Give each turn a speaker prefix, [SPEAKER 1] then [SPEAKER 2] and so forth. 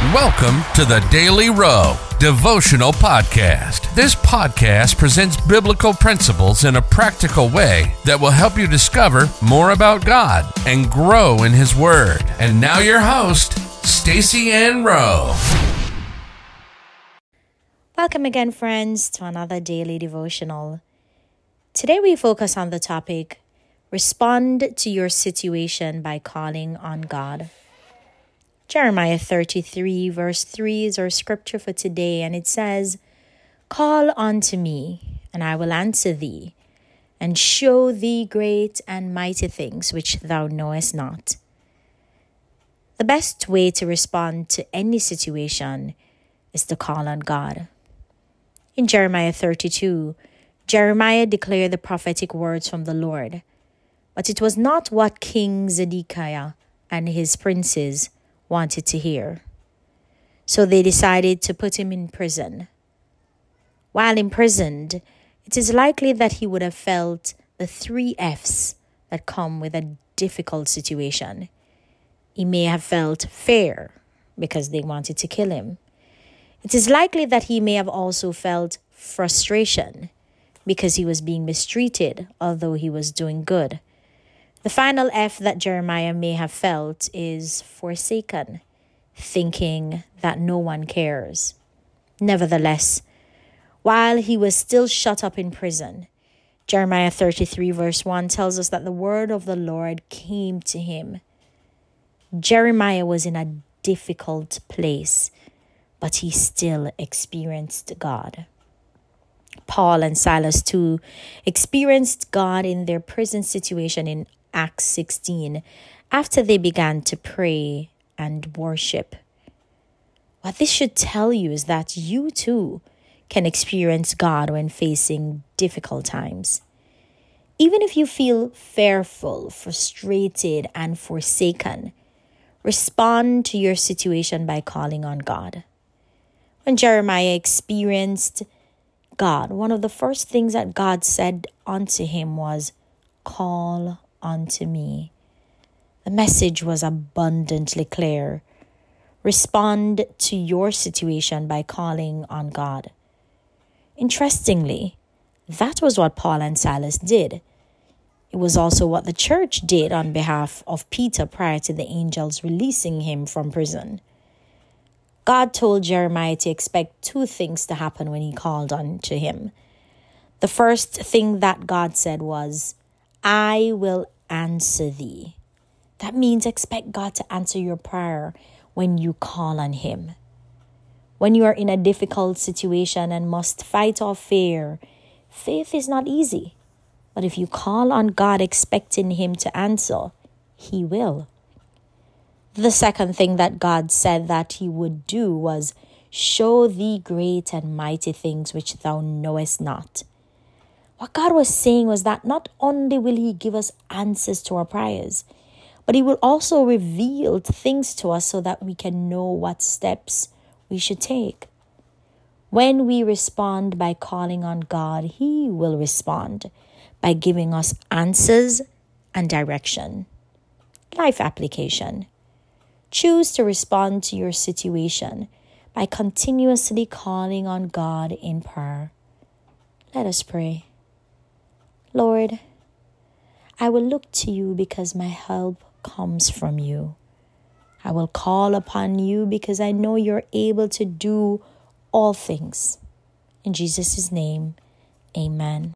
[SPEAKER 1] Welcome to the Daily Row Devotional Podcast. This podcast presents biblical principles in a practical way that will help you discover more about God and grow in His Word. And now, your host, Stacy Ann Rowe.
[SPEAKER 2] Welcome again, friends, to another daily devotional. Today, we focus on the topic Respond to your situation by calling on God. Jeremiah 33, verse 3 is our scripture for today, and it says, Call unto me, and I will answer thee, and show thee great and mighty things which thou knowest not. The best way to respond to any situation is to call on God. In Jeremiah 32, Jeremiah declared the prophetic words from the Lord, but it was not what King Zedekiah and his princes wanted to hear. So they decided to put him in prison. While imprisoned, it is likely that he would have felt the three F's that come with a difficult situation. He may have felt fear because they wanted to kill him. It is likely that he may have also felt frustration because he was being mistreated, although he was doing good. The final F that Jeremiah may have felt is forsaken, thinking that no one cares. Nevertheless, while he was still shut up in prison, Jeremiah 33, verse 1 tells us that the word of the Lord came to him. Jeremiah was in a difficult place, but he still experienced God. Paul and Silas too experienced God in their prison situation in Acts 16 after they began to pray and worship. What this should tell you is that you too can experience God when facing difficult times. Even if you feel fearful, frustrated, and forsaken, respond to your situation by calling on God. When Jeremiah experienced God, one of the first things that God said unto him was, Call unto me. The message was abundantly clear. Respond to your situation by calling on God. Interestingly, that was what Paul and Silas did. It was also what the church did on behalf of Peter prior to the angels releasing him from prison. God told Jeremiah to expect two things to happen when he called on to him. The first thing that God said was, I will answer thee. That means expect God to answer your prayer when you call on Him. When you are in a difficult situation and must fight off fear, faith is not easy. But if you call on God expecting Him to answer, He will. The second thing that God said that He would do was show thee great and mighty things which thou knowest not. What God was saying was that not only will He give us answers to our prayers, but He will also reveal things to us so that we can know what steps we should take. When we respond by calling on God, He will respond by giving us answers and direction. Life application. Choose to respond to your situation by continuously calling on God in prayer. Let us pray. Lord, I will look to you because my help comes from you. I will call upon you because I know you're able to do all things. In Jesus' name, amen.